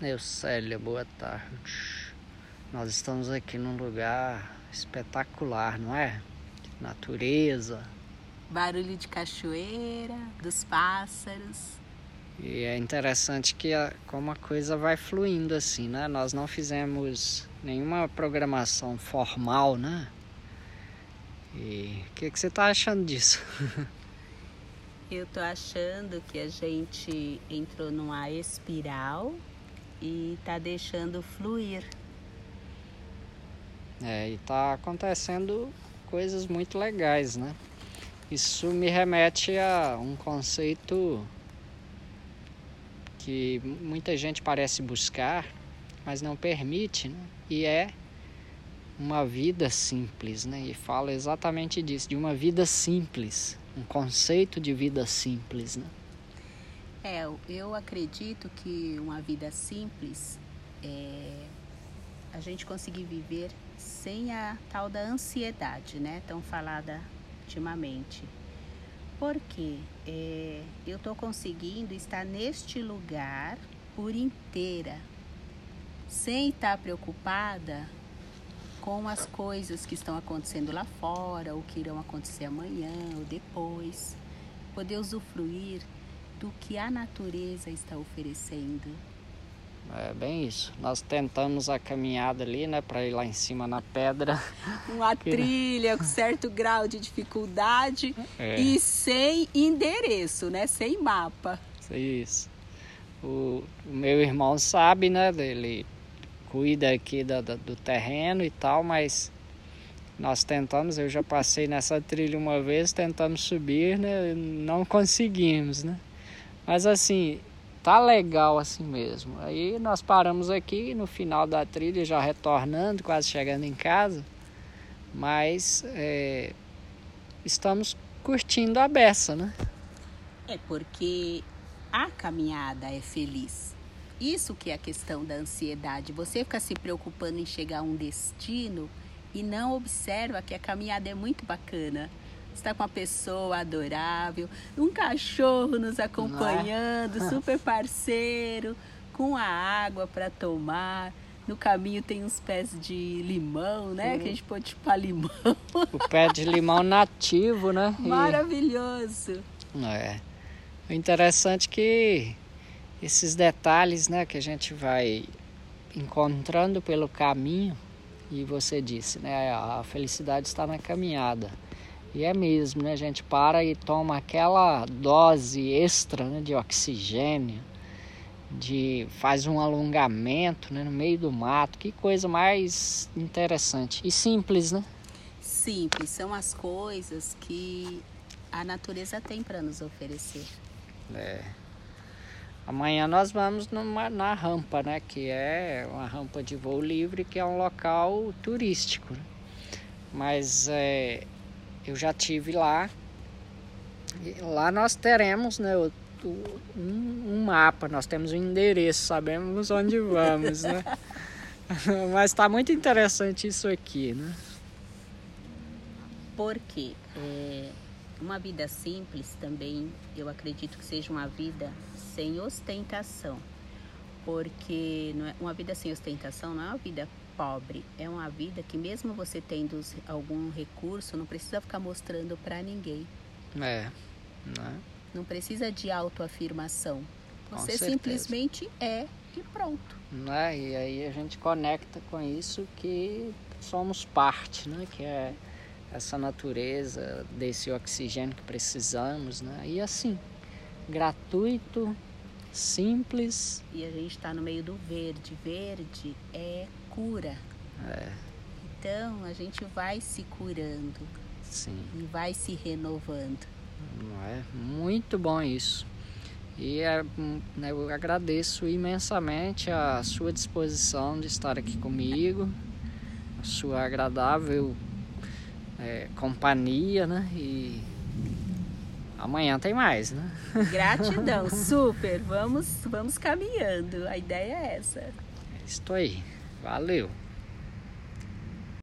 Neucélia, boa tarde. Nós estamos aqui num lugar espetacular, não é? Natureza. Barulho de cachoeira, dos pássaros. E é interessante que a, como a coisa vai fluindo assim, né? Nós não fizemos nenhuma programação formal, né? E o que, que você está achando disso? Eu tô achando que a gente entrou numa espiral e tá deixando fluir. É, e tá acontecendo coisas muito legais, né? Isso me remete a um conceito que muita gente parece buscar, mas não permite, né? e é uma vida simples, né? E fala exatamente disso, de uma vida simples, um conceito de vida simples, né? É, eu acredito que uma vida simples é a gente conseguir viver sem a tal da ansiedade, né? Tão falada ultimamente. Porque é, eu estou conseguindo estar neste lugar por inteira, sem estar preocupada com as coisas que estão acontecendo lá fora, ou que irão acontecer amanhã ou depois. Poder usufruir do que a natureza está oferecendo. É bem isso. Nós tentamos a caminhada ali, né, para ir lá em cima na pedra. Uma que... trilha com certo grau de dificuldade é. e sem endereço, né, sem mapa. Isso. O, o meu irmão sabe, né, ele cuida aqui do, do terreno e tal, mas nós tentamos, eu já passei nessa trilha uma vez, tentamos subir, né? Não conseguimos, né? Mas assim, tá legal assim mesmo. Aí nós paramos aqui no final da trilha, já retornando, quase chegando em casa. Mas é, estamos curtindo a beça, né? É porque a caminhada é feliz. Isso que é a questão da ansiedade. Você fica se preocupando em chegar a um destino e não observa que a caminhada é muito bacana. Está com uma pessoa adorável, um cachorro nos acompanhando, é? super parceiro, com a água para tomar. No caminho tem uns pés de limão, né? Que a gente pode chupar limão. O pé de limão nativo, né? Maravilhoso. É. O interessante é que esses detalhes né, que a gente vai encontrando pelo caminho e você disse, né, a felicidade está na caminhada. E é mesmo, né, a gente para e toma aquela dose extra né, de oxigênio, de faz um alongamento né, no meio do mato, que coisa mais interessante e simples, né? Simples, são as coisas que a natureza tem para nos oferecer. É. Amanhã nós vamos numa, na rampa, né? Que é uma rampa de voo livre, que é um local turístico. Né? Mas é, eu já tive lá. lá nós teremos, né? Um, um, mapa, nós temos um endereço, sabemos onde vamos, né? Mas está muito interessante isso aqui, né? Porque é, uma vida simples também, eu acredito que seja uma vida sem ostentação, porque é, uma vida sem ostentação não é uma vida pobre, é uma vida que mesmo você tendo algum recurso, não precisa ficar mostrando para ninguém. É, né? Não precisa de autoafirmação. Você simplesmente é e pronto. Né? E aí a gente conecta com isso que somos parte, né? Que é essa natureza, desse oxigênio que precisamos, né? E assim, gratuito, simples. E a gente está no meio do verde. Verde é cura. É. Então a gente vai se curando. Sim. E vai se renovando. Não é? Muito bom isso. E é, né, eu agradeço imensamente a sua disposição de estar aqui comigo, a sua agradável é, companhia, né? E amanhã tem mais, né? Gratidão, super. Vamos, vamos caminhando. A ideia é essa. Estou aí. Valeu.